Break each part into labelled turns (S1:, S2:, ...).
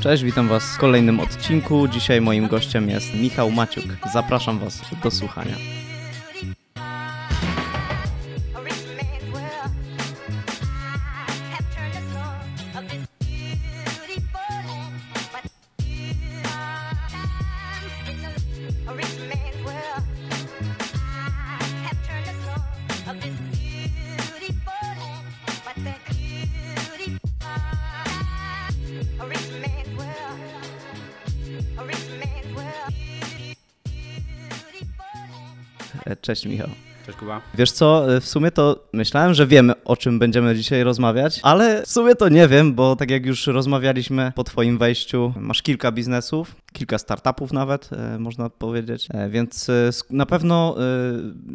S1: Cześć, witam Was w kolejnym odcinku. Dzisiaj moim gościem jest Michał Maciuk. Zapraszam Was do słuchania. Cześć Michał.
S2: Cześć Kuba.
S1: Wiesz co, e, w sumie to myślałem, że wiemy o czym będziemy dzisiaj rozmawiać, ale w sumie to nie wiem, bo tak jak już rozmawialiśmy po Twoim wejściu, masz kilka biznesów, kilka startupów nawet, e, można powiedzieć, E, więc e, na pewno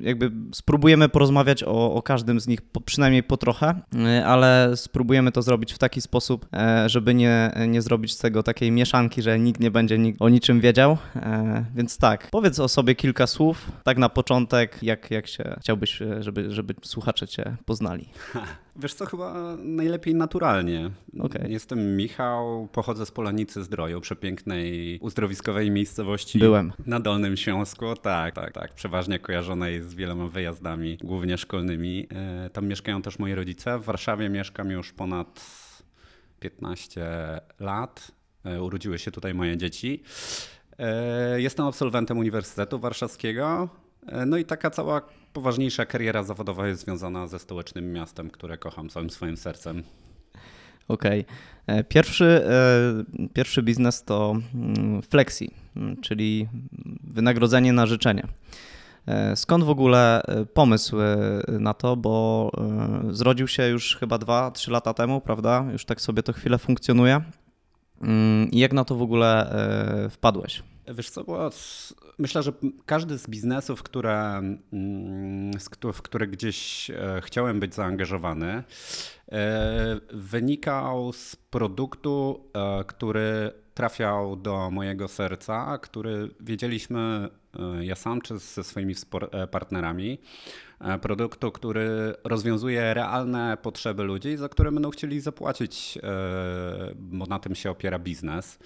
S1: jakby spróbujemy porozmawiać o, o każdym z nich, przynajmniej po trochę, ale spróbujemy to zrobić w taki sposób, żeby nie, nie zrobić z tego takiej mieszanki, że nikt nie będzie o niczym wiedział. Więc tak, powiedz o sobie kilka słów, tak na początek, jak, jak się chciałbyś, żeby, żeby słuchacze Cię poznali.
S2: Wiesz co, chyba najlepiej naturalnie.
S1: Okej.
S2: Jestem Michał, pochodzę z Polanicy Zdroju, przepięknej, uzdrowiskowej miejscowości
S1: Byłem.
S2: na Dolnym Śląsku. Tak, tak, tak. Przeważnie kojarzonej z wieloma wyjazdami, głównie szkolnymi. E, Tam mieszkają też moi rodzice. W Warszawie mieszkam już ponad 15 lat. E, Urodziły się tutaj moje dzieci. E, Jestem absolwentem Uniwersytetu Warszawskiego. E, No i taka cała poważniejsza kariera zawodowa jest związana ze stołecznym miastem, które kocham całym swoim sercem.
S1: Okej. E, Pierwszy, e, pierwszy biznes to mm, Flexi, mm, czyli wynagrodzenie na życzenie. Skąd w ogóle pomysł na to, bo zrodził się już chyba 2-3 lata temu, prawda? Już tak sobie to chwilę funkcjonuje. Mm, jak na to w ogóle wpadłeś?
S2: Wiesz co, bo myślę, że każdy z biznesów, które, mm, w które gdzieś e, chciałem być zaangażowany, e, wynikał z produktu, e, który trafiał do mojego serca, który wiedzieliśmy ja sam czy ze swoimi partnerami, produktu, który rozwiązuje realne potrzeby ludzi, za które będą chcieli zapłacić, bo na tym się opiera biznes.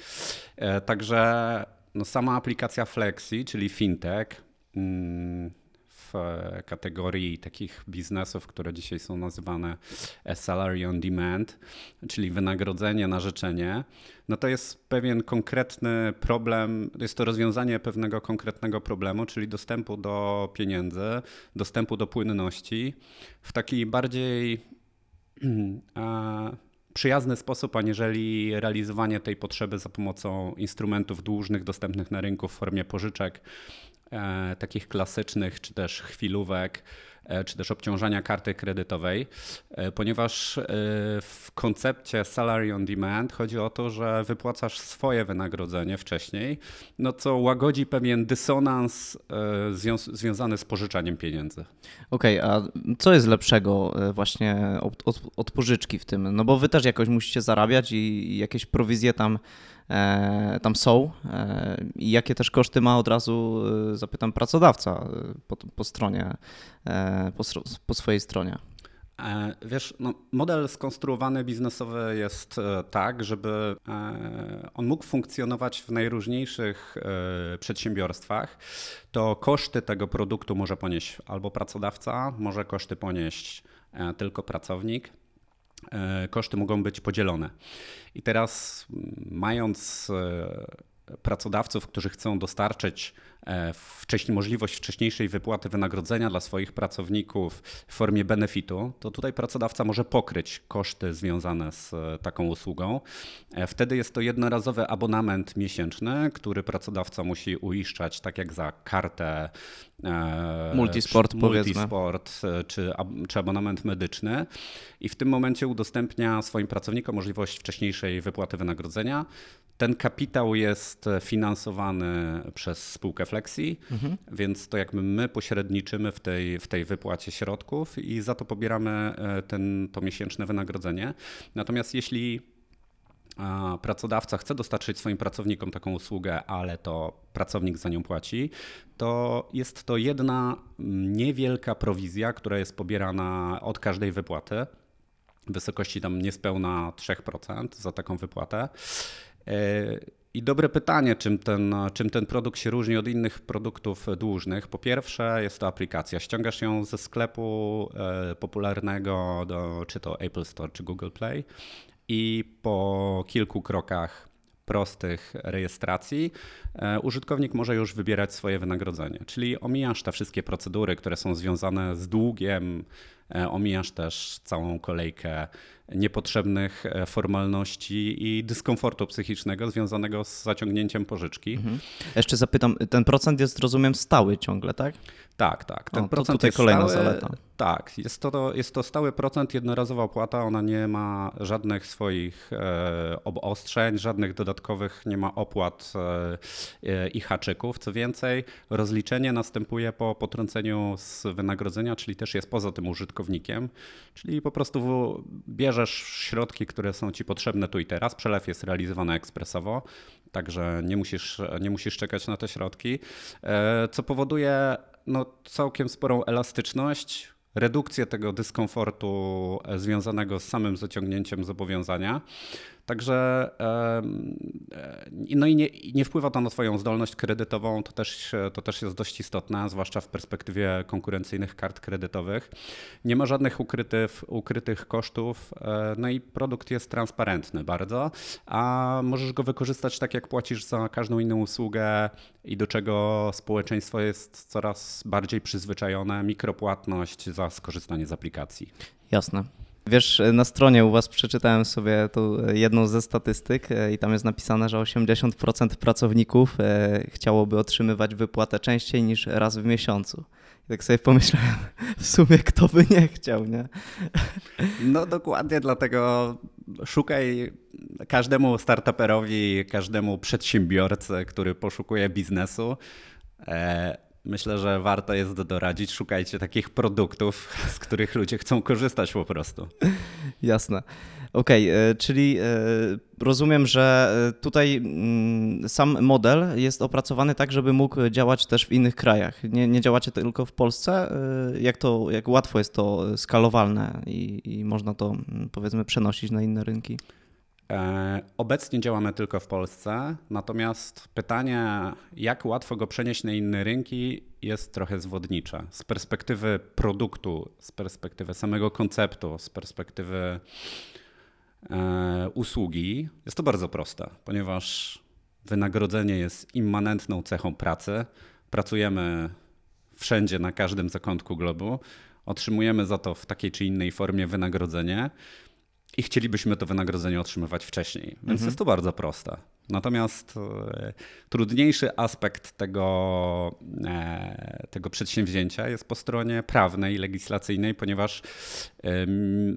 S2: Także no, sama aplikacja Flexi, czyli fintech, mm, w kategorii takich biznesów, które dzisiaj są nazywane e, salary on demand, czyli wynagrodzenie na życzenie, no to jest pewien konkretny problem, jest to rozwiązanie pewnego konkretnego problemu, czyli dostępu do pieniędzy, dostępu do płynności w taki bardziej e, przyjazny sposób, aniżeli realizowanie tej potrzeby za pomocą instrumentów dłużnych dostępnych na rynku w formie pożyczek, e, takich klasycznych, czy też chwilówek, czy też obciążania karty kredytowej, e, ponieważ e, w koncepcie salary on demand chodzi o to, że wypłacasz swoje wynagrodzenie wcześniej, no co łagodzi pewien dysonans e, zwią- związany z pożyczaniem pieniędzy.
S1: Okej, a co jest lepszego e, właśnie od, od, od pożyczki w tym? No bo wy też jakoś musicie zarabiać i, jakieś prowizje tam, e, tam są. E, I jakie też koszty ma od razu, e, zapytam, pracodawca e, po, po stronie, e, po, po swojej stronie?
S2: E, Wiesz, no, model skonstruowany biznesowy jest e, tak, żeby e, on mógł funkcjonować w najróżniejszych e, przedsiębiorstwach. To koszty tego produktu może ponieść albo pracodawca, może koszty ponieść e, tylko pracownik. E, Koszty mogą być podzielone. I teraz, m, mając e, pracodawców, którzy chcą dostarczyć e, wcześniej możliwość wcześniejszej wypłaty wynagrodzenia dla swoich pracowników w formie benefitu, to tutaj pracodawca może pokryć koszty związane z e, taką usługą. E, Wtedy jest to jednorazowy abonament miesięczny, który pracodawca musi uiszczać, tak jak za kartę
S1: Multisport,
S2: czy- multisport czy, czy abonament medyczny. I w tym momencie udostępnia swoim pracownikom możliwość wcześniejszej wypłaty wynagrodzenia. Ten kapitał jest finansowany przez spółkę Flexi, więc to jakby my pośredniczymy w tej, w tej wypłacie środków i za to pobieramy e, ten, to miesięczne wynagrodzenie. Natomiast jeśli pracodawca chce dostarczyć swoim pracownikom taką usługę, ale to pracownik za nią płaci, to jest to jedna niewielka prowizja, która jest pobierana od każdej wypłaty. w wysokości tam niespełna 3% za taką wypłatę. I dobre pytanie, czym ten, czym ten produkt się różni od innych produktów dłużnych. Po pierwsze, jest to aplikacja. Ściągasz ją ze sklepu e, popularnego, do, czy to Apple Store, czy Google Play, i po kilku krokach prostych rejestracji e, użytkownik może już wybierać swoje wynagrodzenie. Czyli omijasz te wszystkie procedury, które są związane z długiem, e, omijasz też całą kolejkę niepotrzebnych e, formalności i dyskomfortu psychicznego związanego z zaciągnięciem pożyczki. Mhm.
S1: Jeszcze zapytam, ten procent jest, rozumiem, stały ciągle, tak?
S2: Tak, tak. Ten
S1: o,
S2: procent
S1: tutaj
S2: jest
S1: kolejna
S2: stały,
S1: zaleta.
S2: Tak, jest to, jest to stały procent, jednorazowa opłata, ona nie ma żadnych swoich e, obostrzeń, żadnych dodatkowych, nie ma opłat e, i haczyków. Co więcej, rozliczenie następuje po potrąceniu z wynagrodzenia, czyli też jest poza tym użytkownikiem, czyli po prostu bierzesz środki, które są ci potrzebne tu i teraz. Przelew jest realizowany ekspresowo, także nie musisz, nie musisz czekać na te środki, e, co powoduje no, całkiem sporą elastyczność, redukcję tego dyskomfortu e, związanego z samym zaciągnięciem zobowiązania. Także e, no i nie, nie, wpływa to na Twoją zdolność kredytową, to też, to też jest dość istotne, zwłaszcza w perspektywie konkurencyjnych kart kredytowych. Nie ma żadnych ukrytych, ukrytych kosztów, e, no i produkt jest transparentny bardzo, a możesz go wykorzystać tak, jak płacisz za każdą inną usługę i do czego społeczeństwo jest coraz bardziej przyzwyczajone, mikropłatność za skorzystanie z aplikacji.
S1: Jasne. Wiesz, na stronie u Was przeczytałem sobie tu jedną ze statystyk e, i tam jest napisane, że 80% pracowników e, chciałoby otrzymywać wypłatę częściej niż raz w miesiącu. I tak sobie pomyślałem, w sumie kto by nie chciał, nie?
S2: No dokładnie, dlatego szukaj każdemu startuperowi, każdemu przedsiębiorcy, który poszukuje biznesu, e, Myślę, że warto jest doradzić, szukajcie takich produktów, z których ludzie chcą korzystać po prostu.
S1: Jasne. Okej, okay, e, czyli e, rozumiem, że e, tutaj mm, sam model jest opracowany tak, żeby mógł działać też w innych krajach. Nie, nie działacie tylko w Polsce. Jak, to, jak łatwo jest to skalowalne i, i można to mm, powiedzmy przenosić na inne rynki?
S2: E, obecnie działamy tylko w Polsce, natomiast pytanie, jak łatwo go przenieść na inne rynki, jest trochę zwodnicze. Z perspektywy produktu, z perspektywy samego konceptu, z perspektywy e, usługi, jest to bardzo proste, ponieważ wynagrodzenie jest immanentną cechą pracy. Pracujemy wszędzie, na każdym zakątku globu. Otrzymujemy za to w takiej czy innej formie wynagrodzenie i chcielibyśmy to wynagrodzenie otrzymywać wcześniej. Więc mhm. jest to bardzo proste. Natomiast e, trudniejszy aspekt tego, e, tego przedsięwzięcia jest po stronie prawnej, legislacyjnej, ponieważ e,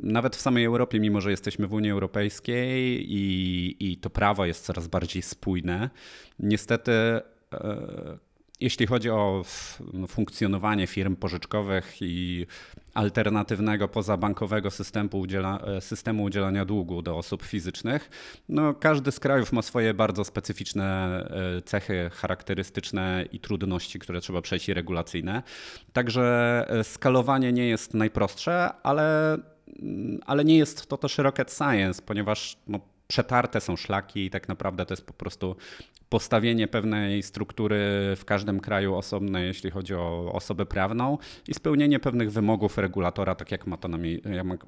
S2: nawet w samej Europie, mimo że jesteśmy w Unii Europejskiej i, i to prawo jest coraz bardziej spójne, niestety jeśli chodzi o no, funkcjonowanie firm pożyczkowych i alternatywnego pozabankowego systemu, udziela, e, systemu udzielania długu do osób fizycznych, no, każdy z krajów ma swoje bardzo specyficzne e, cechy charakterystyczne i trudności, które trzeba przejść i regulacyjne. Także e, skalowanie nie jest najprostsze, ale, mm, ale nie jest to też rocket science, ponieważ no, przetarte są szlaki i tak naprawdę to jest po prostu postawienie pewnej struktury w każdym kraju osobnej, jeśli chodzi o osobę prawną i spełnienie pewnych wymogów regulatora, tak jak ma to, na,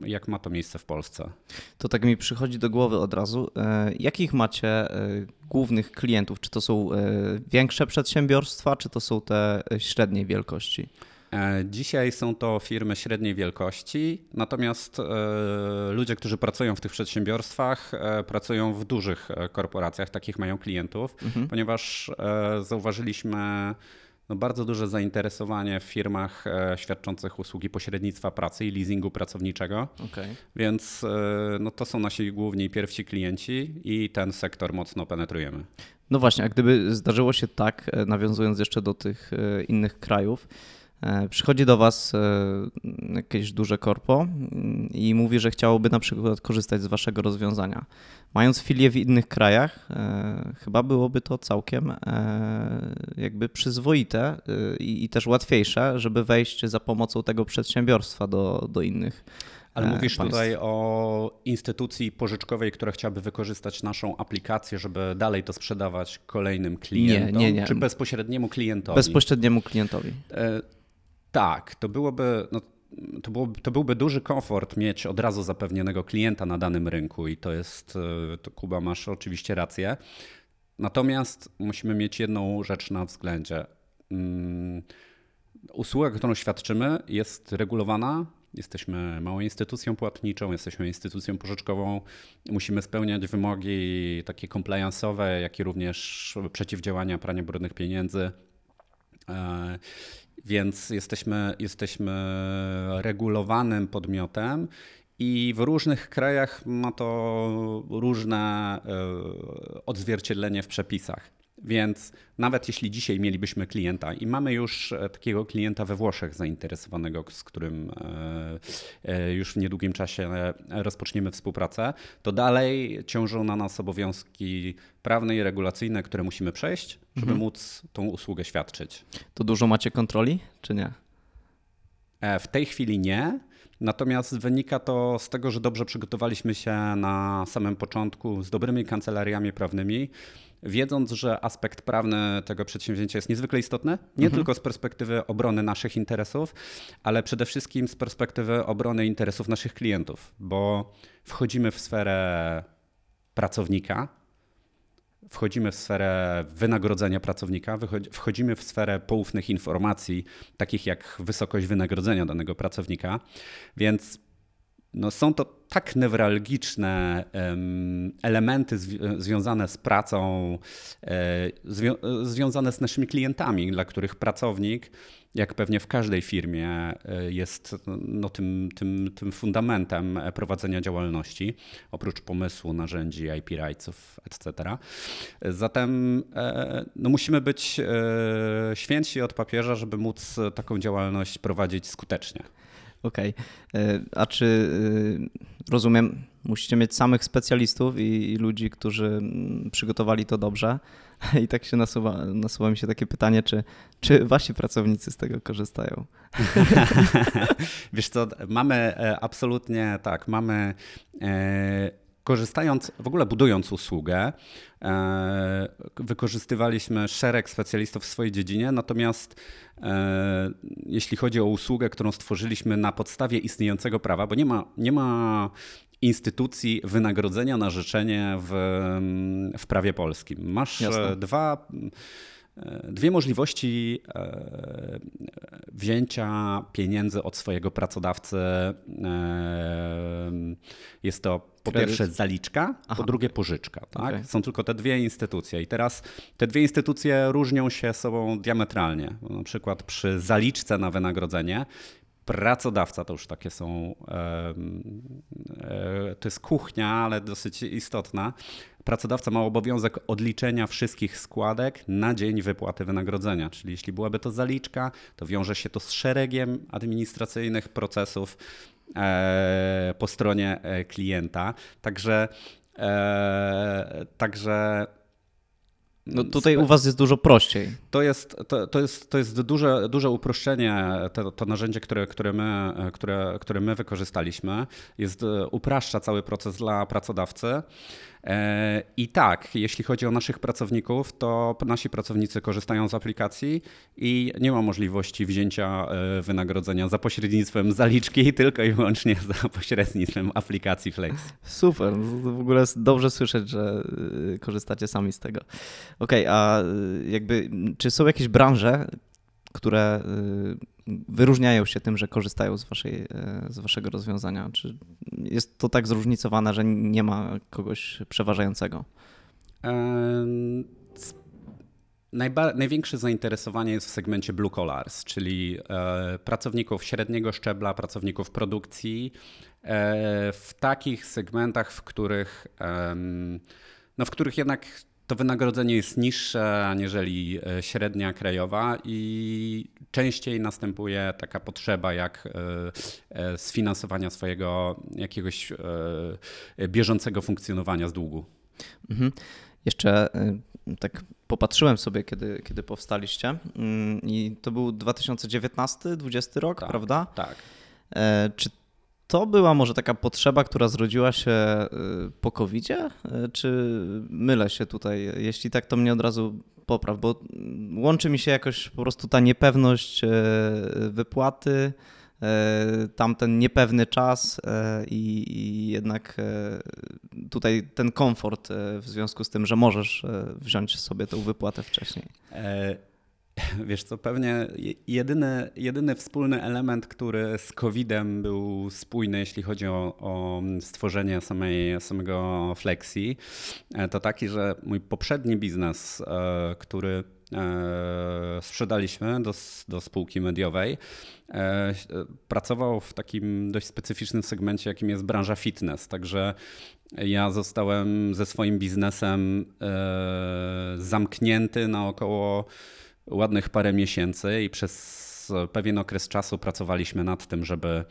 S2: jak ma to miejsce w Polsce.
S1: To tak mi przychodzi do głowy od razu. E, jakich macie e, głównych klientów? Czy to są e, większe przedsiębiorstwa, czy to są te średniej wielkości?
S2: E, dzisiaj są to firmy średniej wielkości, natomiast e, ludzie, którzy pracują w tych przedsiębiorstwach, e, pracują w dużych korporacjach, takich mają klientów, mhm. ponieważ zauważyliśmy no bardzo duże zainteresowanie w firmach świadczących usługi pośrednictwa pracy i leasingu pracowniczego. Okay. Więc no to są nasi główni pierwsi klienci i ten sektor mocno penetrujemy.
S1: No właśnie, a gdyby zdarzyło się tak, nawiązując jeszcze do tych innych krajów, przychodzi do Was e, jakieś duże korpo mm, i mówi, że chciałoby na przykład korzystać z Waszego rozwiązania. Mając filię w innych krajach, e, chyba byłoby to całkiem jakby przyzwoite i też łatwiejsze, żeby wejść za pomocą tego przedsiębiorstwa do, do innych
S2: Ale
S1: e,
S2: mówisz
S1: państw.
S2: tutaj o instytucji pożyczkowej, która chciałaby wykorzystać naszą aplikację, żeby dalej to sprzedawać kolejnym klientom?
S1: nie, nie.
S2: Czy bezpośredniemu klientowi?
S1: Bezpośredniemu klientowi.
S2: E, tak, to byłoby. No, to, byłoby, to byłby duży komfort mieć od razu zapewnionego klienta na danym rynku i to jest, e, to Kuba, masz oczywiście rację. Natomiast musimy mieć jedną rzecz na względzie. Mm, Usługa, którą świadczymy, jest regulowana. Jesteśmy małą instytucją płatniczą, jesteśmy instytucją pożyczkową. Musimy spełniać wymogi takie compliance'owe, jak i również przeciwdziałania praniu brudnych pieniędzy. Więc jesteśmy, jesteśmy regulowanym podmiotem i w różnych krajach ma to różne e, odzwierciedlenie w przepisach. Więc nawet jeśli dzisiaj mielibyśmy klienta i mamy już e, takiego klienta we Włoszech zainteresowanego, z którym e, e, już w niedługim czasie rozpoczniemy współpracę, to dalej ciążą na nas obowiązki prawne i regulacyjne, które musimy przejść, żeby móc tą usługę świadczyć.
S1: To dużo macie kontroli, czy nie?
S2: W tej chwili nie. Natomiast wynika to z tego, że dobrze przygotowaliśmy się na samym początku z dobrymi kancelariami prawnymi, wiedząc, że aspekt prawny tego przedsięwzięcia jest niezwykle istotny, nie tylko z perspektywy obrony naszych interesów, ale przede wszystkim z perspektywy obrony interesów naszych klientów, bo wchodzimy w sferę pracownika, wchodzimy w sferę wynagrodzenia pracownika, wchodzimy w sferę poufnych informacji, takich jak wysokość wynagrodzenia danego pracownika, więc no, są to tak newralgiczne em, elementy zwi- związane z pracą, e, e, związane z naszymi klientami, dla których pracownik, jak pewnie w każdej firmie, e, jest no, tym, tym, tym fundamentem e, prowadzenia działalności, oprócz pomysłu, narzędzi, IP rightsów, etc. Zatem e, no, musimy być e, święci od papieża, żeby móc taką działalność prowadzić skutecznie.
S1: Okej. E, A czy y, rozumiem, musicie mieć samych specjalistów i, i ludzi, którzy mm, przygotowali to dobrze. I tak się nasuwa, nasuwa mi się takie pytanie, czy, czy wasi pracownicy z tego korzystają?
S2: Wiesz co, mamy e, absolutnie tak, mamy e, korzystając, w ogóle budując usługę, e, wykorzystywaliśmy szereg specjalistów w swojej dziedzinie, natomiast e, jeśli chodzi o usługę, którą stworzyliśmy na podstawie istniejącego prawa, bo nie ma, nie ma instytucji wynagrodzenia na życzenie w, w prawie polskim. Masz
S1: Jasne.
S2: dwa dwie możliwości e, wzięcia pieniędzy od swojego pracodawcy. E, Jest to po
S1: Kredyt.
S2: pierwsze zaliczka,
S1: Aha.
S2: po drugie pożyczka. Tak?
S1: Okej.
S2: Są tylko te dwie instytucje. I teraz te dwie instytucje różnią się sobą diametralnie. Na przykład przy zaliczce na wynagrodzenie Pracodawca to już takie są, e, to jest kuchnia, ale dosyć istotna. Pracodawca ma obowiązek odliczenia wszystkich składek na dzień wypłaty wynagrodzenia. Czyli jeśli byłaby to zaliczka, to wiąże się to z szeregiem administracyjnych procesów e, po stronie e, klienta. Także, e, także
S1: No tutaj u was jest dużo prościej.
S2: to jest, to, to jest, to jest duże, duże uproszczenie, to, to narzędzie, które, które, my, które, które my wykorzystaliśmy, jest, e, upraszcza cały proces dla pracodawcy. E, I tak, jeśli chodzi o naszych pracowników, to nasi pracownicy korzystają z aplikacji i nie ma możliwości wzięcia e, wynagrodzenia za pośrednictwem zaliczki, tylko i wyłącznie za pośrednictwem aplikacji Flex.
S1: Super, to w ogóle dobrze słyszeć, że korzystacie sami z tego. Okej, a y, jakby czy są jakieś branże, które y, wyróżniają się tym, że korzystają z, waszej, y, z waszego rozwiązania? Czy jest to tak zróżnicowane, że nie ma kogoś przeważającego?
S2: Największe zainteresowanie jest w segmencie blue collars, czyli e, pracowników średniego szczebla, pracowników produkcji, e, w takich segmentach, w których, em, no, w których jednak to wynagrodzenie jest niższe aniżeli e, średnia krajowa i częściej następuje taka potrzeba jak e, e, sfinansowania swojego jakiegoś bieżącego funkcjonowania z długu.
S1: Mhm. Jeszcze tak popatrzyłem sobie, kiedy, kiedy powstaliście mm, i to był 2019-2020 rok,
S2: Tak.
S1: prawda?
S2: Tak.
S1: Czy to była może taka potrzeba, która zrodziła się y, po covid czy mylę się tutaj? Jeśli tak, to mnie od razu popraw, bo łączy mi się jakoś po prostu ta niepewność y, wypłaty, y, tamten niepewny czas i, jednak tutaj ten komfort w związku z tym, że możesz wziąć sobie tę wypłatę wcześniej. E,
S2: Wiesz co, pewnie jedyny, jedyny wspólny element, który z COVID-em był spójny, jeśli chodzi o, o stworzenie samej, samego Flexi, e, to taki, że mój poprzedni biznes, e, który e, sprzedaliśmy do, do spółki mediowej, pracował w takim dość specyficznym segmencie, jakim jest branża fitness. Także ja zostałem ze swoim biznesem zamknięty na około ładnych parę miesięcy i przez pewien okres czasu pracowaliśmy nad tym, żeby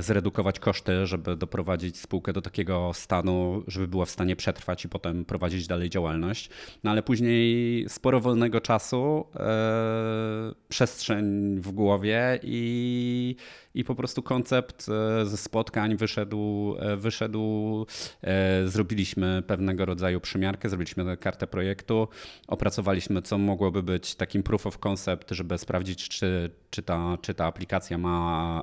S2: zredukować koszty, żeby doprowadzić spółkę do takiego stanu, żeby była w stanie przetrwać i potem prowadzić dalej działalność. No ale później sporo wolnego czasu, e, przestrzeń w głowie i, i po prostu koncept e, ze spotkań wyszedł, wyszedł. Zrobiliśmy pewnego rodzaju przymiarkę, zrobiliśmy kartę projektu, opracowaliśmy, co mogłoby być takim proof of concept, żeby sprawdzić, czy, czy, ta, czy ta aplikacja ma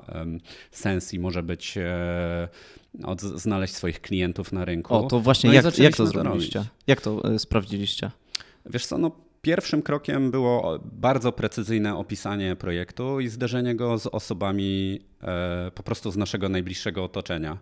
S2: sens i może być e, od, znaleźć swoich klientów na rynku.
S1: O, to właśnie no jak, jak to zrobiliście? Jak to e, sprawdziliście?
S2: Wiesz co, no Pierwszym krokiem było bardzo precyzyjne opisanie projektu i zderzenie go z osobami e, po prostu z naszego najbliższego otoczenia.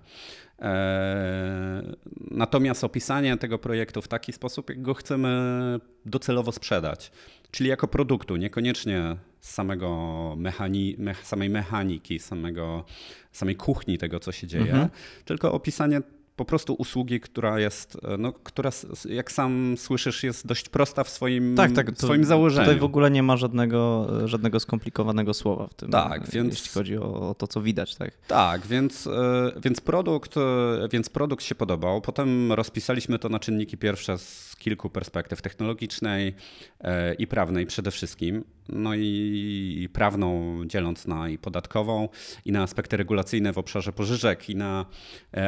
S2: Natomiast opisanie tego projektu w taki sposób, jak go chcemy docelowo sprzedać, czyli jako produktu, niekoniecznie samego mechani samej mechaniki, samego, samej kuchni tego, co się dzieje, mhm. tylko opisanie po prostu usługi, która jest, e, no, która jak sam słyszysz, jest dość prosta w swoim, tak, tak, swoim założeniu.
S1: Tutaj w ogóle nie ma żadnego, e, żadnego skomplikowanego słowa w tym, tak, e, więc, jeśli chodzi o, o to, co widać. Tak,
S2: tak więc, więc, produkt, więc produkt się podobał. Potem rozpisaliśmy to na czynniki pierwsze z kilku perspektyw technologicznej i prawnej przede wszystkim. No i prawną dzieląc na i podatkową, i na aspekty regulacyjne w obszarze pożyczek, i na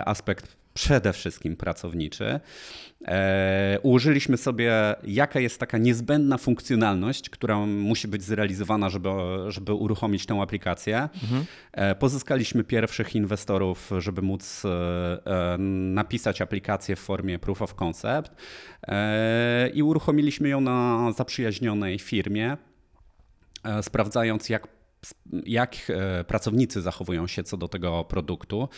S2: aspekt przede wszystkim pracowniczy. E, ułożyliśmy sobie, jaka jest taka niezbędna funkcjonalność, która musi być zrealizowana, żeby, żeby uruchomić tę aplikację. Mhm. E, pozyskaliśmy pierwszych inwestorów, żeby móc e, napisać aplikację w formie proof of concept i uruchomiliśmy ją na zaprzyjaźnionej firmie, sprawdzając, jak jak e, pracownicy zachowują się co do tego produktu.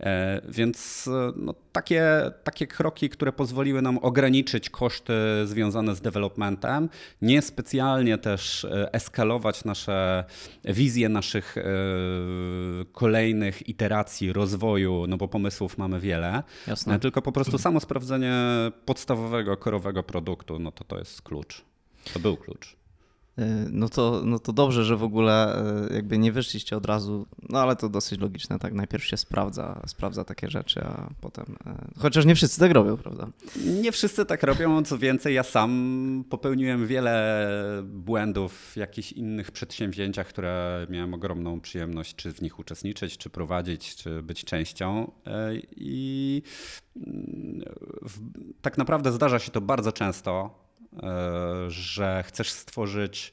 S2: E, więc e, no, takie, takie kroki, które pozwoliły nam ograniczyć koszty związane z developmentem, niespecjalnie też eskalować nasze wizje naszych kolejnych iteracji rozwoju, no bo pomysłów mamy wiele, Jasne. tylko po prostu samo sprawdzenie podstawowego, korowego produktu, no to to jest klucz. To był klucz.
S1: E, no to, no to dobrze, że w ogóle e, jakby nie wyszliście od razu, no ale to dosyć logiczne, tak? Najpierw się sprawdza, sprawdza takie rzeczy, a potem. E, chociaż nie wszyscy tak robią, prawda?
S2: Nie wszyscy tak robią, co więcej, ja sam popełniłem wiele błędów w jakichś innych przedsięwzięciach, które miałem ogromną przyjemność, czy w nich uczestniczyć, czy prowadzić, czy być częścią. I mm, tak naprawdę zdarza się to bardzo często że chcesz stworzyć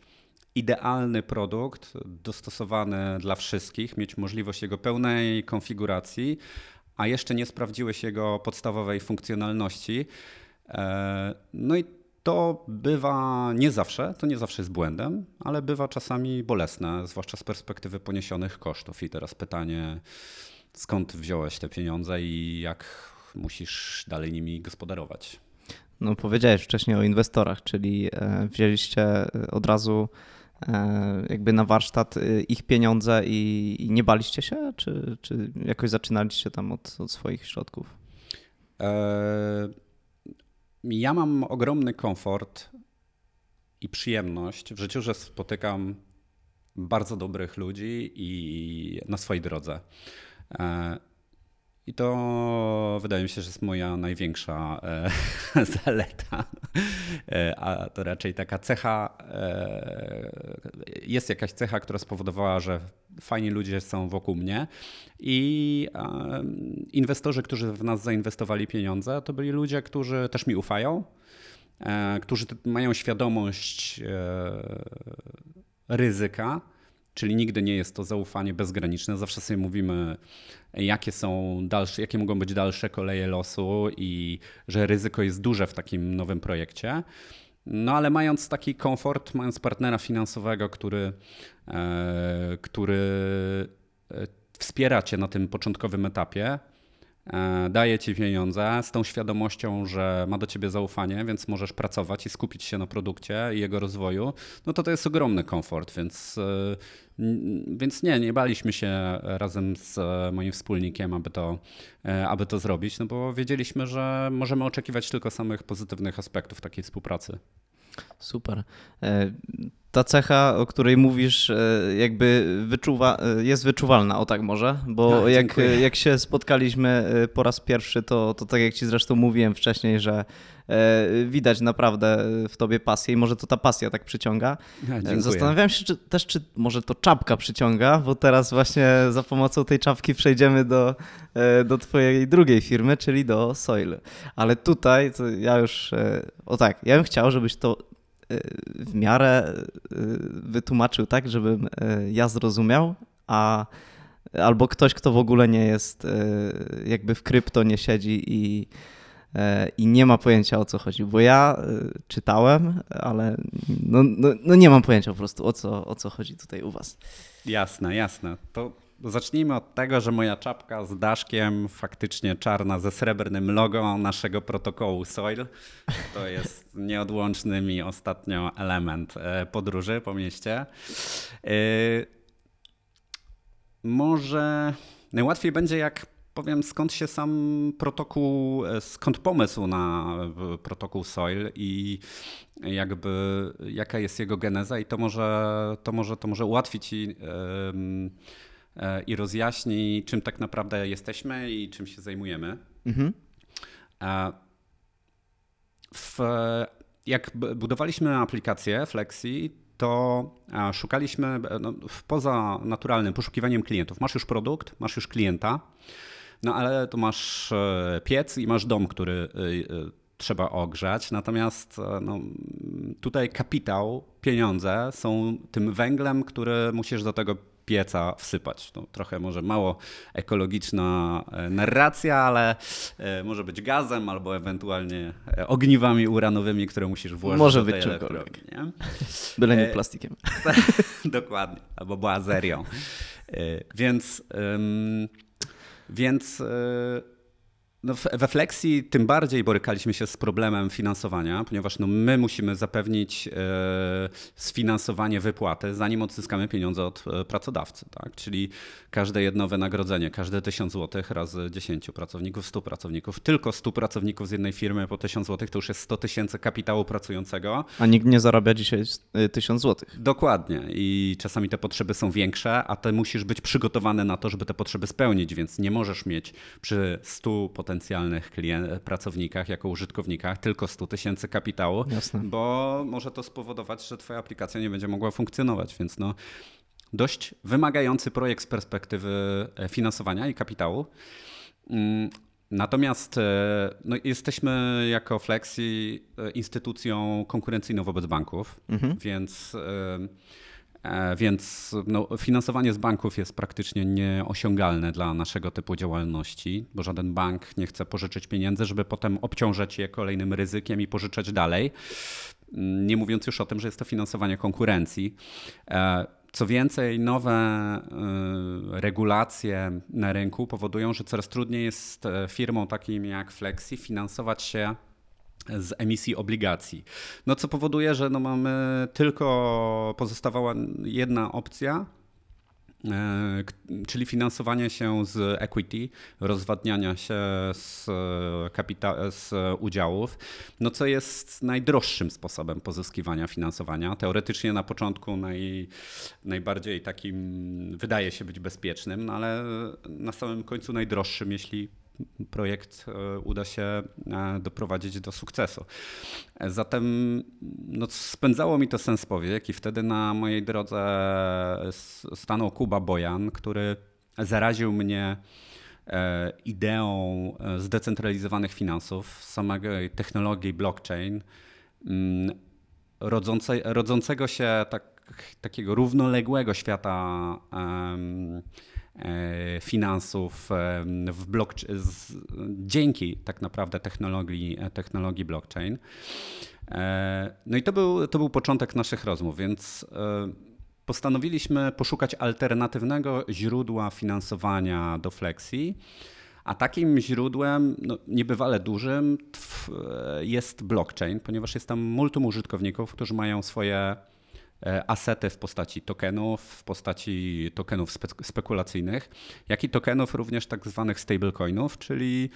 S2: idealny produkt dostosowany dla wszystkich, mieć możliwość jego pełnej konfiguracji, a jeszcze nie sprawdziłeś jego podstawowej funkcjonalności. E, no i to bywa nie zawsze, to nie zawsze jest błędem, ale bywa czasami bolesne, zwłaszcza z perspektywy poniesionych kosztów. I teraz pytanie, skąd wziąłeś te pieniądze i jak musisz dalej nimi gospodarować?
S1: No, powiedziałeś wcześniej o inwestorach, czyli e, wzięliście e, od razu e, jakby na warsztat ich pieniądze i, nie baliście się, czy, czy jakoś zaczynaliście tam od, od swoich środków?
S2: Ja mam ogromny komfort i przyjemność w życiu, że spotykam bardzo dobrych ludzi i na swojej drodze. I to wydaje mi się, że jest moja największa e, zaleta. E, a to raczej taka cecha, e, jest jakaś cecha, która spowodowała, że fajni ludzie są wokół mnie i e, inwestorzy, którzy w nas zainwestowali pieniądze, to byli ludzie, którzy też mi ufają, e, którzy mają świadomość e, ryzyka Czyli nigdy nie jest to zaufanie bezgraniczne. Zawsze sobie mówimy, jakie są dalsze, jakie mogą być dalsze koleje losu i że ryzyko jest duże w takim nowym projekcie. No ale mając taki komfort, mając partnera finansowego, który, e, który e, wspiera cię na tym początkowym etapie, daje ci pieniądze z tą świadomością, że ma do ciebie zaufanie, więc możesz pracować i skupić się na produkcie i jego rozwoju, no to to jest ogromny komfort, więc, e, więc nie, nie baliśmy się razem z moim wspólnikiem, aby to, e, aby to zrobić, no bo wiedzieliśmy, że możemy oczekiwać tylko samych pozytywnych aspektów takiej współpracy.
S1: Super ta cecha, o której mówisz, e, jakby wyczuwa, e, jest wyczuwalna, o tak może, bo no, jak, jak się spotkaliśmy e, po raz pierwszy, to, to tak jak ci zresztą mówiłem wcześniej, że widać naprawdę w tobie pasję i może to ta pasja tak przyciąga. Ja, Zastanawiałem się czy, też, czy może to czapka przyciąga, bo teraz właśnie za pomocą tej czapki przejdziemy do, do twojej drugiej firmy, czyli do Soil. Ale tutaj ja już, o tak, ja bym chciał, żebyś to w miarę y, wytłumaczył tak, żebym y, ja zrozumiał, a albo ktoś, kto w ogóle nie jest y, jakby w krypto nie siedzi i, i nie ma pojęcia o co chodzi, bo ja czytałem, ale no, no, no nie mam pojęcia po prostu o co, o co chodzi tutaj u was.
S2: Jasne, jasne. To Zacznijmy od tego, że moja czapka z daszkiem, faktycznie czarna ze srebrnym logo naszego protokołu SOIL. To jest nieodłączny mi ostatnio element e, podróży po mieście. E, może najłatwiej będzie, jak powiem, skąd się sam protokół, e, skąd pomysł na protokół SOIL i jakby jaka jest jego geneza i to może, to może, to może ułatwić ci E, i rozjaśni, czym tak naprawdę jesteśmy i czym się zajmujemy. Mhm. E, w, jak budowaliśmy aplikację Flexi, to e, szukaliśmy no, poza naturalnym poszukiwaniem klientów. Masz już produkt, masz już klienta, no ale to masz piec i masz dom, który trzeba ogrzać. Natomiast no, tutaj kapitał, pieniądze są tym węglem, który musisz do tego pieca wsypać. No, trochę może mało ekologiczna e, narracja, ale e, może być gazem albo ewentualnie e, ogniwami uranowymi, które musisz włożyć
S1: może do tej być elektrowni. Nie? Byle nie plastikiem.
S2: Dokładnie, albo boazerią. Więc, więc no we Flexi tym bardziej borykaliśmy się z problemem finansowania, ponieważ no my musimy zapewnić e, sfinansowanie wypłaty, zanim odzyskamy pieniądze od e, pracodawcy. Tak? Czyli każde jedno wynagrodzenie, każde 1000 zł razy 10 pracowników, 100 pracowników, tylko 100 pracowników z jednej firmy po 1000 zł to już jest 100 tysięcy kapitału pracującego.
S1: A nikt nie zarabia dzisiaj 1000 zł.
S2: Dokładnie i czasami te potrzeby są większe, a ty musisz być przygotowany na to, żeby te potrzeby spełnić, więc nie możesz mieć przy 100 potencjalnych klient, pracownikach jako użytkownikach tylko 100 tysięcy kapitału, Jasne. bo może to spowodować, że twoja aplikacja nie będzie mogła funkcjonować, więc no dość wymagający projekt z perspektywy e, finansowania i kapitału. Mm, natomiast e, no, jesteśmy jako Flexi e, instytucją konkurencyjną wobec banków, mhm. więc, więc no, finansowanie z banków jest praktycznie nieosiągalne dla naszego typu działalności, bo żaden bank nie chce pożyczyć pieniędzy, żeby potem obciążać je kolejnym ryzykiem i pożyczać dalej. Mm, nie mówiąc już o tym, że jest to finansowanie konkurencji. Co więcej, nowe y, regulacje na rynku powodują, że coraz trudniej jest e, firmom takim jak Flexi finansować się z emisji obligacji. No co powoduje, że no mamy tylko pozostawała jedna opcja, E, czyli finansowanie się z equity, rozwadniania się z, kapita- z udziałów, no co jest najdroższym sposobem pozyskiwania finansowania. Teoretycznie na początku naj, najbardziej takim wydaje się być bezpiecznym, no ale na samym końcu najdroższym, jeśli projekt e, uda się e, doprowadzić do sukcesu. Zatem no, spędzało mi to sens powiek i wtedy na mojej drodze stanął Kuba Bojan, który zaraził mnie e, ideą zdecentralizowanych finansów, samej technologii blockchain, mm, rodzącego się tak, takiego równoległego świata E, finansów w blockchain, dzięki tak naprawdę technologii, e, technologii blockchain. E, no i to był, to był początek naszych rozmów, więc postanowiliśmy poszukać alternatywnego źródła finansowania do Flexi. A takim źródłem, no, niebywale dużym, jest blockchain, ponieważ jest tam multum użytkowników, którzy mają swoje E, asety w postaci tokenów, w postaci tokenów spe spekulacyjnych, jak i tokenów również tak zwanych stablecoinów, czyli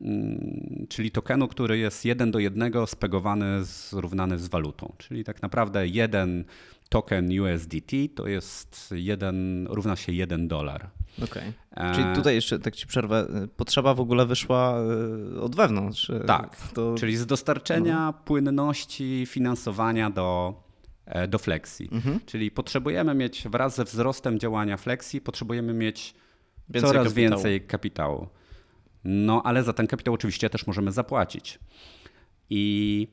S2: mm, czyli tokenu, który jest jeden do jednego spegowany, zrównany z walutą. Czyli tak naprawdę jeden token USDT to jest jeden, równa się jeden dolar.
S1: Okej. Okay. E, czyli tutaj jeszcze tak ci przerwę. Potrzeba w ogóle wyszła e, od wewnątrz.
S2: Tak. To... Czyli z dostarczenia no. płynności finansowania do E, do flexi. Mhm. Czyli potrzebujemy mieć wraz ze wzrostem działania flexi, potrzebujemy mieć więcej coraz kapitału. więcej kapitału. No ale za ten kapitał oczywiście też możemy zapłacić. I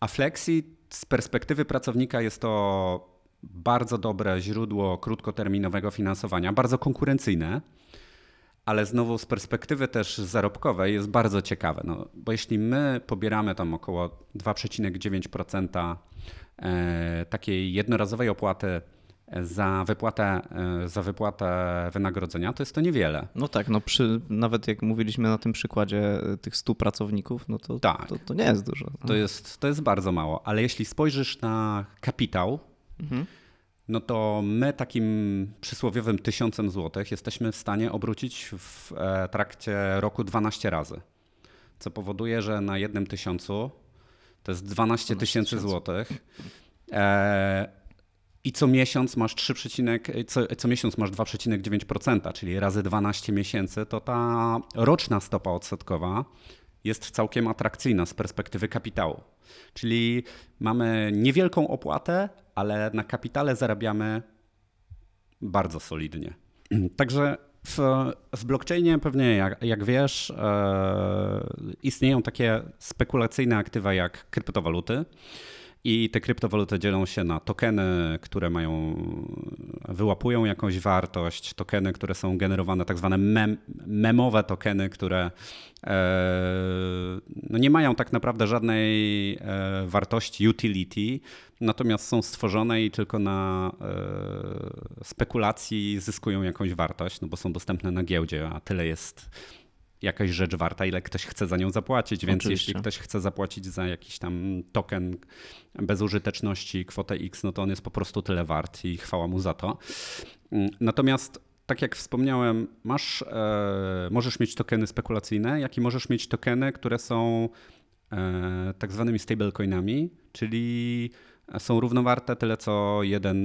S2: a flexi z perspektywy pracownika jest to bardzo dobre źródło krótkoterminowego finansowania, bardzo konkurencyjne, ale znowu z perspektywy też zarobkowej jest bardzo ciekawe. No, bo jeśli my pobieramy tam około 2,9% E, takiej jednorazowej opłaty za wypłatę, e, za wypłatę wynagrodzenia, to jest to niewiele.
S1: No tak, no przy, nawet jak mówiliśmy na tym przykładzie tych 100 pracowników, no to, tak. to, to nie jest dużo.
S2: To, jest, to jest bardzo mało, ale jeśli spojrzysz na kapitał, mhm. no to my takim przysłowiowym tysiącem złotych jesteśmy w stanie obrócić w e, trakcie roku 12 razy, co powoduje, że na jednym tysiącu to jest 12 tysięcy złotych. E, I co miesiąc masz 3, co, co miesiąc masz 2,9%, czyli razy 12 miesięcy, to ta roczna stopa odsetkowa jest całkiem atrakcyjna z perspektywy kapitału. Czyli mamy niewielką opłatę, ale na kapitale zarabiamy bardzo solidnie. Także w, w blockchainie pewnie, jak, jak wiesz, e, istnieją takie spekulacyjne aktywa jak kryptowaluty. I te kryptowaluty dzielą się na tokeny, które mają, wyłapują jakąś wartość, tokeny, które są generowane, tak zwane mem, memowe tokeny, które e, no nie mają tak naprawdę żadnej e, wartości utility, natomiast są stworzone i tylko na e, spekulacji zyskują jakąś wartość, no bo są dostępne na giełdzie, a tyle jest jakaś rzecz warta, ile ktoś chce za nią zapłacić. Więc Oczywiście. jeśli ktoś chce zapłacić za jakiś tam token bezużyteczności kwotę X, no to on jest po prostu tyle wart i chwała mu za to. Mm, natomiast tak jak wspomniałem, masz, e, możesz mieć tokeny spekulacyjne, jak i możesz mieć tokeny, które są e, tak zwanymi stablecoinami, czyli są równowarte tyle co jeden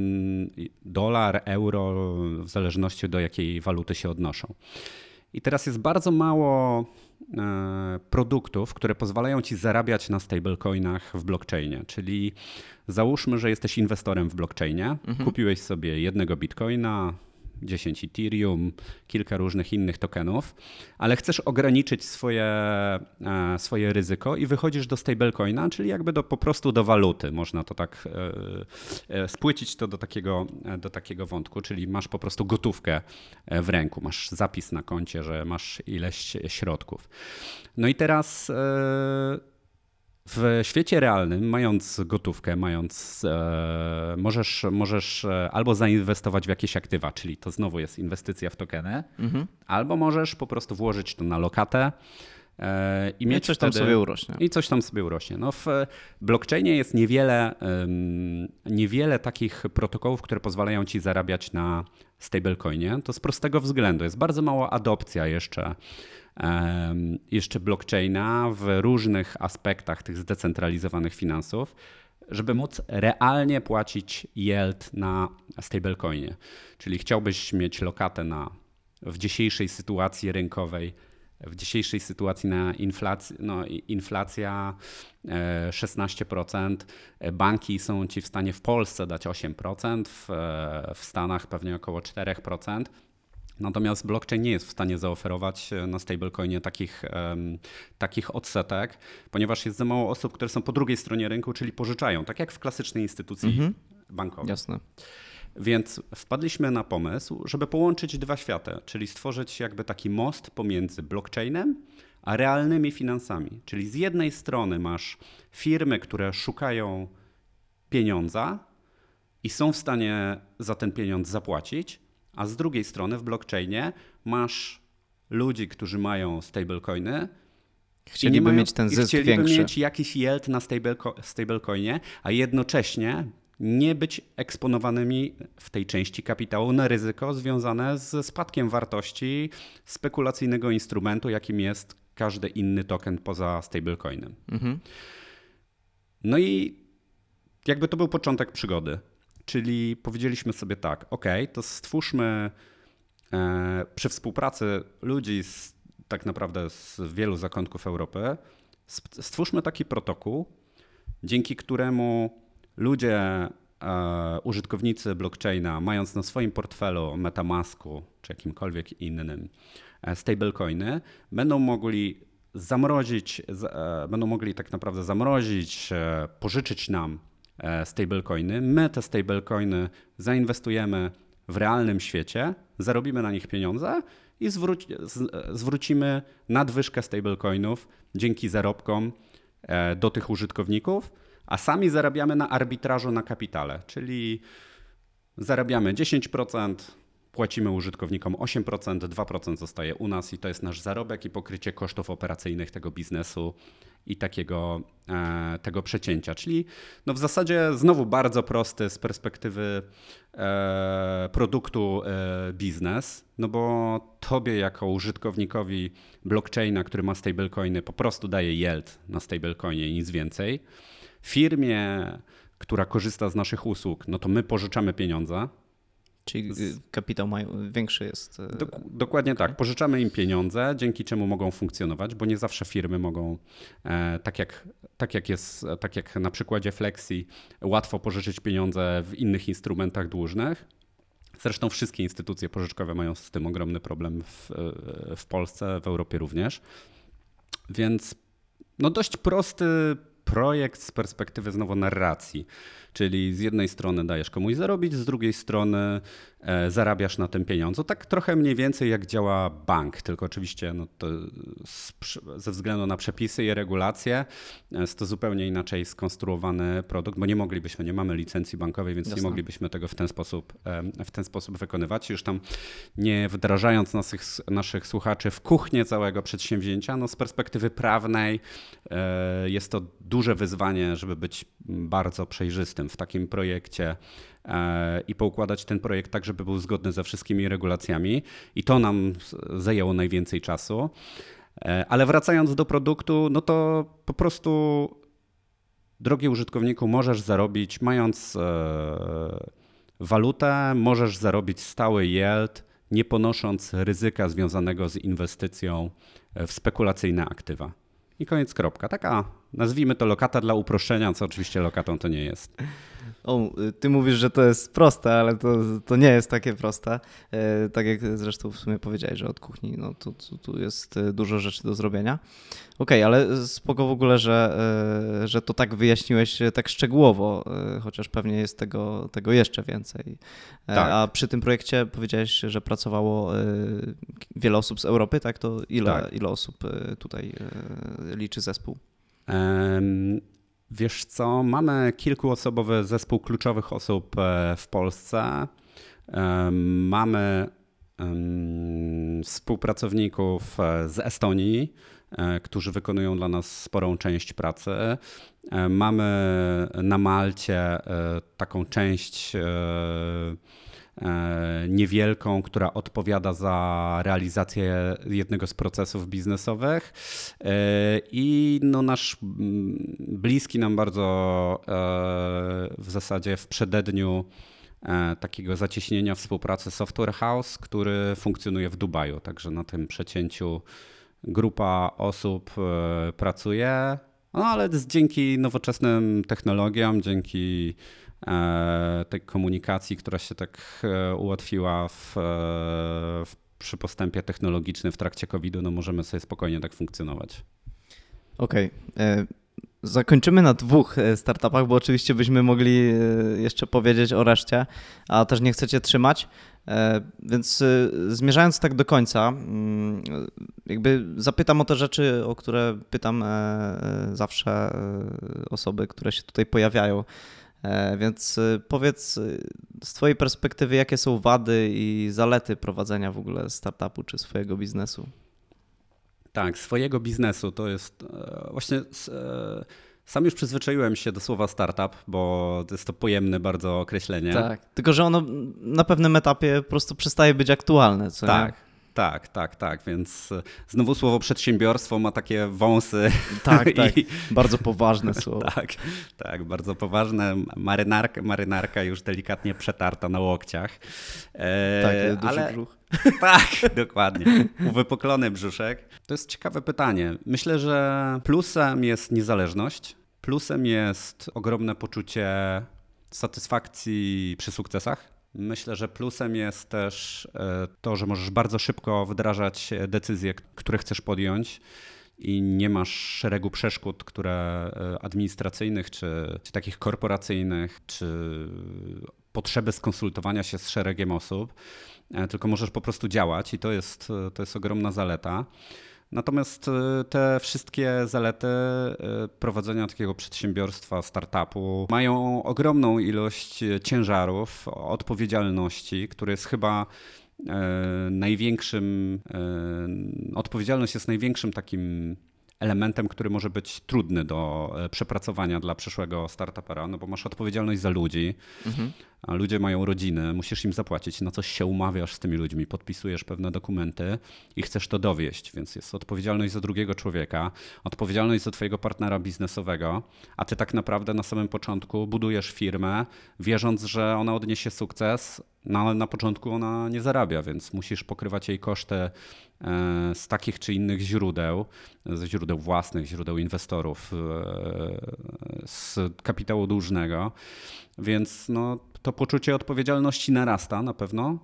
S2: dolar, euro, w zależności do jakiej waluty się odnoszą. I teraz jest bardzo mało e, produktów, które pozwalają ci zarabiać na stablecoinach w blockchainie. Czyli załóżmy, że jesteś inwestorem w blockchainie, mhm. kupiłeś sobie jednego bitcoina, 10 Ethereum, kilka różnych innych tokenów, ale chcesz ograniczyć swoje, e, swoje ryzyko i wychodzisz do stablecoina, czyli jakby do, po prostu do waluty. Można to tak e, e, spłycić to do takiego, do takiego wątku, czyli masz po prostu gotówkę w ręku, masz zapis na koncie, że masz ileś środków. No i teraz w świecie realnym, mając gotówkę, mając, e, możesz, możesz e, albo zainwestować w jakieś aktywa, czyli to znowu jest inwestycja w tokeny, mhm. albo możesz po prostu włożyć to na lokatę e,
S1: i mieć I coś tam sobie urośnie.
S2: I coś tam sobie urośnie. No w blockchainie jest niewiele, niewiele takich protokołów, które pozwalają ci zarabiać na stablecoinie. To z prostego względu. Jest bardzo mała adopcja jeszcze jeszcze blockchaina w różnych aspektach tych zdecentralizowanych finansów, żeby móc realnie płacić yield na stablecoinie. Czyli chciałbyś mieć lokatę na, w dzisiejszej sytuacji rynkowej, w dzisiejszej sytuacji na inflacji, no, inflacja 16%, e, banki są ci w stanie w Polsce dać 8%, w, e, w Stanach pewnie około 4%. Natomiast blockchain nie jest w stanie zaoferować e, na stablecoinie takich, um, takich odsetek, ponieważ jest za mało osób, które są po drugiej stronie rynku, czyli pożyczają, tak jak w klasycznej instytucji mhm. bankowej.
S1: Jasne.
S2: Więc wpadliśmy na pomysł, żeby połączyć dwa światy, czyli stworzyć jakby taki most pomiędzy blockchainem a realnymi finansami. Czyli z jednej strony masz firmy, które szukają pieniądza i są w stanie za ten pieniądz zapłacić, a z drugiej strony w blockchainie masz ludzi, którzy mają stablecoiny.
S1: Chcieliby mają, mieć ten zysk
S2: chcieliby
S1: większy.
S2: mieć jakiś yield na stablecoinie, a jednocześnie nie być eksponowanymi w tej części kapitału na ryzyko związane z spadkiem wartości spekulacyjnego instrumentu, jakim jest każdy inny token poza stablecoinem. Mhm. No i jakby to był początek przygody. Czyli powiedzieliśmy sobie tak, ok, to stwórzmy e, przy współpracy ludzi z, tak naprawdę z wielu zakątków Europy, stwórzmy taki protokół, dzięki któremu ludzie, e, użytkownicy blockchaina, mając na swoim portfelu Metamasku czy jakimkolwiek innym e, stablecoiny, będą mogli zamrozić, e, będą mogli tak naprawdę zamrozić, e, pożyczyć nam stablecoiny. My te stablecoiny zainwestujemy w realnym świecie, zarobimy na nich pieniądze i zwróci, zwrócimy nadwyżkę stablecoinów dzięki zarobkom e, do tych użytkowników, a sami zarabiamy na arbitrażu na kapitale, czyli zarabiamy 10%, płacimy użytkownikom 8%, 2% zostaje u nas i to jest nasz zarobek i pokrycie kosztów operacyjnych tego biznesu i takiego e, tego przecięcia. Czyli no w zasadzie znowu bardzo prosty z perspektywy e, produktu e, biznes, no bo tobie jako użytkownikowi blockchaina, który ma stablecoiny, po prostu daje yield na stablecoinie i nic więcej. Firmie, która korzysta z naszych usług, no to my pożyczamy pieniądze,
S1: Czyli kapitał mają, większy jest.
S2: E, Dok dokładnie okay. tak. Pożyczamy im pieniądze, dzięki czemu mogą funkcjonować, bo nie zawsze firmy mogą, e, tak, jak, tak, jak jest, tak jak na przykładzie Flexi, łatwo pożyczyć pieniądze w innych instrumentach dłużnych. Zresztą wszystkie instytucje pożyczkowe mają z tym ogromny problem w, e, w Polsce, w Europie również. Więc no dość prosty projekt z perspektywy znowu narracji. Czyli z jednej strony dajesz komuś zarobić, z drugiej strony e, zarabiasz na tym pieniądze. Tak trochę mniej więcej jak działa bank, tylko oczywiście no to ze względu na przepisy i regulacje e, jest to zupełnie inaczej skonstruowany produkt, bo nie moglibyśmy, nie mamy licencji bankowej, więc Jasne. nie moglibyśmy tego w ten sposób, e, w ten sposób wykonywać. Już tam nie wdrażając naszych, naszych słuchaczy w kuchnię całego przedsięwzięcia, no z perspektywy prawnej jest to duże wyzwanie, żeby być bardzo przejrzystym w takim projekcie e, i poukładać ten projekt tak, żeby był zgodny ze wszystkimi regulacjami. I to nam zajęło najwięcej czasu. E, ale wracając do produktu, no to po prostu, drogi użytkowniku, możesz zarobić, mając e, walutę, możesz zarobić stały yield, nie ponosząc ryzyka związanego z inwestycją w spekulacyjne aktywa. I koniec kropka. Taka, nazwijmy to lokata dla uproszczenia, co oczywiście lokatą to nie jest.
S1: O, ty mówisz, że to jest proste, ale to, to nie jest takie proste. E, tak jak zresztą w sumie powiedziałeś, że od kuchni no, tu, tu, tu jest e, dużo rzeczy do zrobienia. Okej, okay, ale spoko w ogóle, że, e, że to tak wyjaśniłeś tak szczegółowo, chociaż pewnie jest tego, tego jeszcze więcej. Tak. A przy tym projekcie powiedziałeś, że pracowało wiele osób z Europy, tak? To ile, tak. ile osób tutaj liczy zespół?
S2: Wiesz co, mamy kilkuosobowy zespół kluczowych osób e, w Polsce. Mamy współpracowników e, z Estonii, którzy wykonują dla nas sporą część pracy. Mamy na Malcie taką część E, niewielką, która odpowiada za realizację jednego z procesów biznesowych. E, I no nasz bliski nam bardzo e, w zasadzie w przededniu takiego zacieśnienia współpracy Software House, który funkcjonuje w Dubaju. Także na tym przecięciu grupa osób pracuje, no ale dzięki nowoczesnym technologiom, dzięki E, tej komunikacji, która się tak e, ułatwiła w, e, w, przy postępie technologicznym w trakcie COVID-u, no możemy sobie spokojnie tak funkcjonować.
S1: Okej. Okay. Zakończymy na dwóch startupach, bo oczywiście byśmy mogli jeszcze powiedzieć o reszcie, a też nie chcecie trzymać. Więc zmierzając tak do końca, mm, jakby zapytam o te rzeczy, o które pytam zawsze osoby, które się tutaj pojawiają. E, więc powiedz z Twojej perspektywy, jakie są wady i zalety prowadzenia w ogóle startupu czy swojego biznesu?
S2: Tak, swojego biznesu to jest e, właśnie. E, sam już przyzwyczaiłem się do słowa startup, bo to jest to pojemne bardzo określenie.
S1: Tak, tylko że ono na pewnym etapie po prostu przestaje być aktualne. Co
S2: tak. Nie? Tak, tak, tak, więc znowu słowo przedsiębiorstwo ma takie wąsy.
S1: Tak, tak, bardzo poważne słowo.
S2: tak, tak, bardzo poważne. Marynarka, marynarka już delikatnie przetarta na łokciach.
S1: E, tak, duży ale... brzuch.
S2: tak, dokładnie. Uwypoklony brzuszek. To jest ciekawe pytanie. Myślę, że plusem jest niezależność, plusem jest ogromne poczucie satysfakcji przy sukcesach Myślę, że plusem jest też e, to, że możesz bardzo szybko wdrażać decyzje, które chcesz podjąć i nie masz szeregu przeszkód, które e, administracyjnych, czy, czy takich korporacyjnych, czy potrzeby skonsultowania się z szeregiem osób, e, tylko możesz po prostu działać i to jest, to jest ogromna zaleta. Natomiast y, te wszystkie zalety y, prowadzenia takiego przedsiębiorstwa, startupu mają ogromną ilość ciężarów, odpowiedzialności, które jest chyba y, największym, odpowiedzialność jest największym takim elementem, który może być trudny do e, przepracowania dla przyszłego startupera, no bo masz odpowiedzialność za ludzi, mhm. a ludzie mają rodziny, musisz im zapłacić, na coś się umawiasz z tymi ludźmi, podpisujesz pewne dokumenty i chcesz to dowieść, więc jest odpowiedzialność za drugiego człowieka, odpowiedzialność za twojego partnera biznesowego, a ty tak naprawdę na samym początku budujesz firmę, wierząc, że ona odniesie sukces, no ale na początku ona nie zarabia, więc musisz pokrywać jej koszty e, z takich czy innych źródeł, ze źródeł własnych, źródeł inwestorów, e, z kapitału dłużnego. Więc no, to poczucie odpowiedzialności narasta na pewno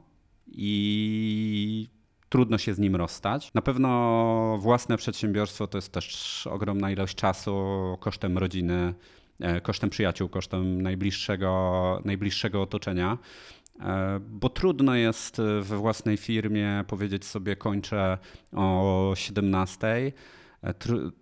S2: i trudno się z nim rozstać. Na pewno własne przedsiębiorstwo to jest też ogromna ilość czasu kosztem rodziny, e, kosztem przyjaciół, kosztem najbliższego, najbliższego otoczenia. E, bo trudno jest we własnej firmie powiedzieć sobie kończę o 17. E,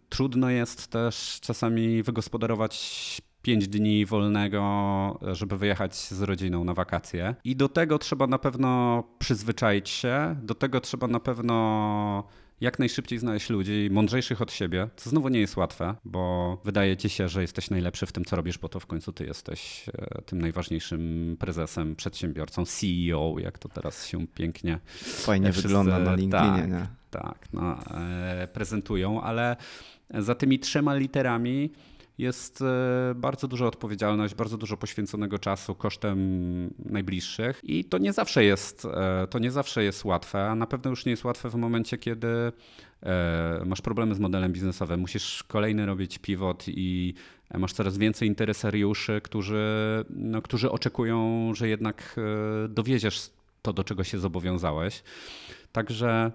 S2: trudno jest też czasami wygospodarować 5 dni wolnego, żeby wyjechać z rodziną na wakacje. I do tego trzeba na pewno przyzwyczaić się, do tego trzeba na pewno jak najszybciej znaleźć ludzi mądrzejszych od siebie, co znowu nie jest łatwe, bo wydaje ci się, że jesteś najlepszy w tym, co robisz, bo to w końcu ty jesteś e, tym najważniejszym prezesem, przedsiębiorcą, CEO, jak to teraz się pięknie
S1: Fajnie wszyscy, wygląda na LinkedInie.
S2: Tak,
S1: nie?
S2: tak no, e, prezentują, ale za tymi trzema literami jest e, bardzo duża odpowiedzialność, bardzo dużo poświęconego czasu kosztem najbliższych i to nie zawsze jest, e, to nie zawsze jest łatwe, a na pewno już nie jest łatwe w momencie, kiedy e, masz problemy z modelem biznesowym, musisz kolejny robić pivot i masz coraz więcej interesariuszy, którzy, no, którzy oczekują, że jednak dowieziesz to, do czego się zobowiązałeś. Także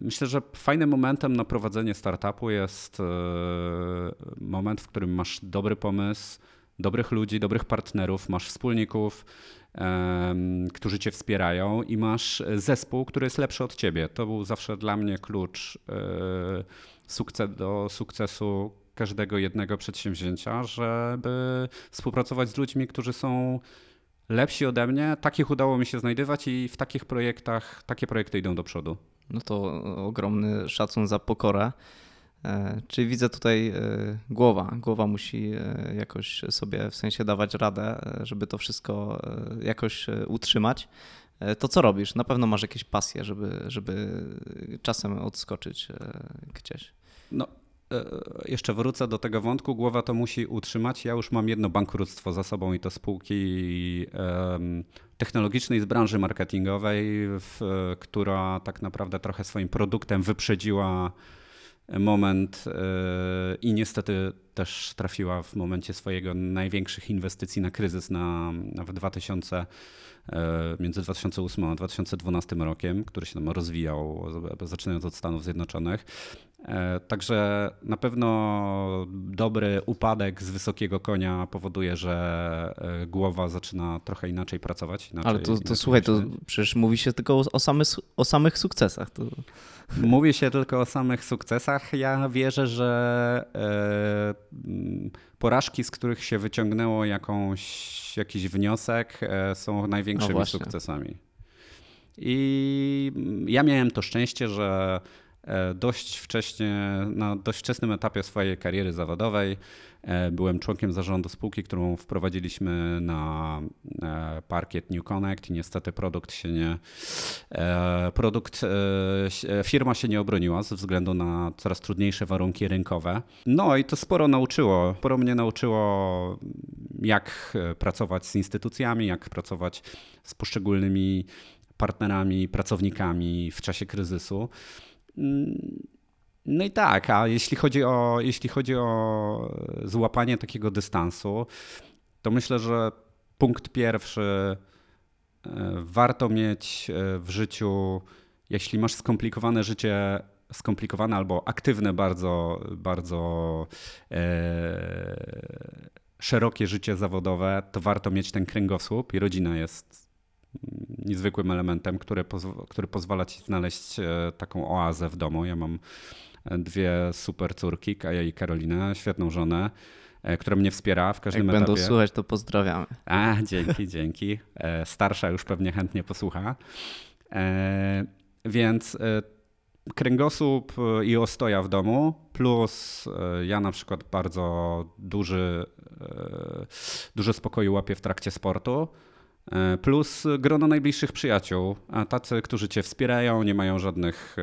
S2: myślę, że fajnym momentem na prowadzenie startupu jest e, moment, w którym masz dobry pomysł, dobrych ludzi, dobrych partnerów, masz wspólników, którzy cię wspierają i masz zespół, który jest lepszy od ciebie. To był zawsze dla mnie klucz e, do sukcesu każdego jednego przedsięwzięcia, żeby współpracować z ludźmi, którzy są lepsi ode mnie. Takich udało mi się znajdywać i w takich projektach, takie projekty idą do przodu.
S1: No to ogromny szacun za pokorę. E, czyli widzę tutaj e, głowa. Głowa musi e, jakoś sobie w sensie dawać radę, żeby to wszystko jakoś utrzymać. To co robisz? Na pewno masz jakieś pasje, żeby, żeby czasem odskoczyć gdzieś.
S2: No, jeszcze wrócę do tego wątku. Głowa to musi utrzymać. Ja już mam jedno bankructwo za sobą i to spółki technologicznej z branży marketingowej, która tak naprawdę trochę swoim produktem wyprzedziła moment e, i niestety też trafiła w momencie swojego największych inwestycji na kryzys na, w 2000, e, między 2008 a 2012 rokiem, który się tam rozwijał, zaczynając od Stanów Zjednoczonych. E, także na pewno dobry upadek z wysokiego konia powoduje, że głowa zaczyna trochę inaczej pracować. Inaczej,
S1: Ale to, to słuchaj, to przecież mówi się tylko o, o, samych, o samych sukcesach. To...
S2: Mówi się tylko o samych sukcesach. Ja wierzę, że e, porażki, z których się wyciągnęło jakąś, jakiś wniosek, e, są największymi no sukcesami. I ja miałem to szczęście, że dość wcześnie, na dość wczesnym etapie swojej kariery zawodowej E, byłem członkiem zarządu spółki, którą wprowadziliśmy na e, parkiet New Connect i niestety produkt się nie, e, produkt, firma się nie obroniła ze względu na coraz trudniejsze warunki rynkowe. No i to sporo nauczyło, sporo mnie nauczyło jak pracować z instytucjami, jak pracować z poszczególnymi partnerami, pracownikami w czasie kryzysu. Mm, no i tak, a jeśli chodzi o, jeśli chodzi o złapanie takiego dystansu, to myślę, że punkt pierwszy e, warto mieć e, w życiu, jeśli masz skomplikowane życie, skomplikowane albo aktywne bardzo, bardzo e, szerokie życie zawodowe, to warto mieć ten kręgosłup i rodzina jest niezwykłym elementem, który, pozw- który pozwala ci znaleźć e, taką oazę w domu. Ja mam dwie super córki, Kaja i Karolina, świetną żonę, e, która mnie wspiera w każdym
S1: Jak
S2: etapie.
S1: będą słuchać, to pozdrawiamy.
S2: A, dzięki, dzięki. E, starsza już pewnie chętnie posłucha. E, więc kręgosłup i ostoja w domu, plus ja na przykład bardzo duży, dużo spokoju łapię w trakcie sportu, plus grono najbliższych przyjaciół, tacy, którzy cię wspierają, nie mają żadnych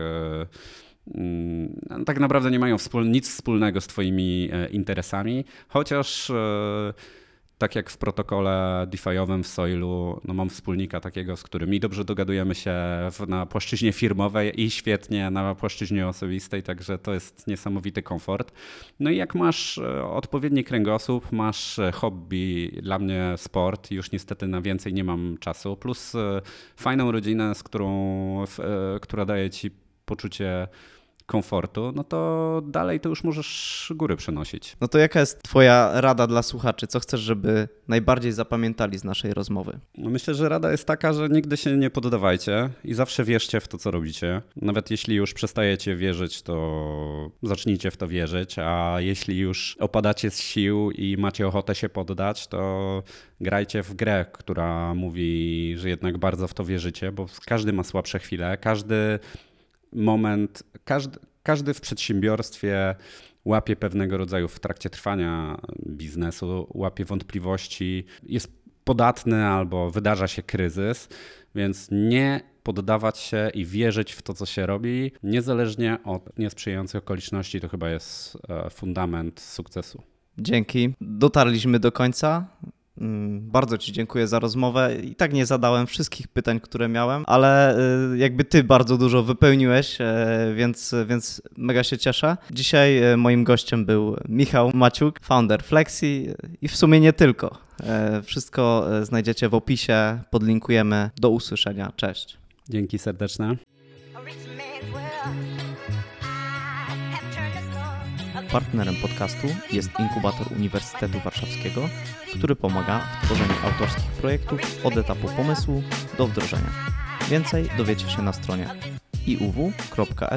S2: Mm, tak naprawdę nie mają nic wspólnego z Twoimi e, interesami, chociaż e, tak jak w protokole DeFi'owym w Soilu, no mam wspólnika takiego, z którym i dobrze dogadujemy się w, na płaszczyźnie firmowej i świetnie na płaszczyźnie osobistej, także to jest niesamowity komfort. No i jak masz e, odpowiedni kręgosłup, masz hobby, dla mnie sport, już niestety na więcej nie mam czasu, plus fajną rodzinę, z którą, która daje ci poczucie komfortu, no to dalej to już możesz góry przenosić.
S1: No to jaka jest Twoja rada dla słuchaczy? Co chcesz, żeby najbardziej zapamiętali z naszej rozmowy?
S2: No myślę, że rada jest taka, że nigdy się nie poddawajcie i zawsze wierzcie w to, co robicie. Nawet jeśli już przestajecie wierzyć, to zacznijcie w to wierzyć, a jeśli już opadacie z sił i macie ochotę się poddać, to grajcie w grę, która mówi, że jednak bardzo w to wierzycie, bo każdy ma słabsze chwile, każdy moment, każdy, każdy w przedsiębiorstwie łapie pewnego rodzaju w trakcie trwania biznesu, łapie wątpliwości, jest podatny albo wydarza się kryzys, więc nie poddawać się i wierzyć w to, co się robi, niezależnie od niesprzyjających okoliczności, to chyba jest e, fundament sukcesu.
S1: Dzięki. Dotarliśmy do końca. Mm, bardzo Ci dziękuję za rozmowę. I tak nie zadałem wszystkich pytań, które miałem, ale y, jakby Ty bardzo dużo wypełniłeś, e, więc, więc mega się cieszę. Dzisiaj e, moim gościem był Michał Maciuk, founder Flexi i w sumie nie tylko. E, wszystko znajdziecie w opisie, podlinkujemy. Do usłyszenia. Cześć.
S2: Dzięki serdeczne.
S1: Partnerem podcastu jest Inkubator Uniwersytetu Warszawskiego, który pomaga w tworzeniu autorskich projektów od etapu pomysłu do wdrożenia. Więcej dowiecie się na stronie iuw.edu.pl.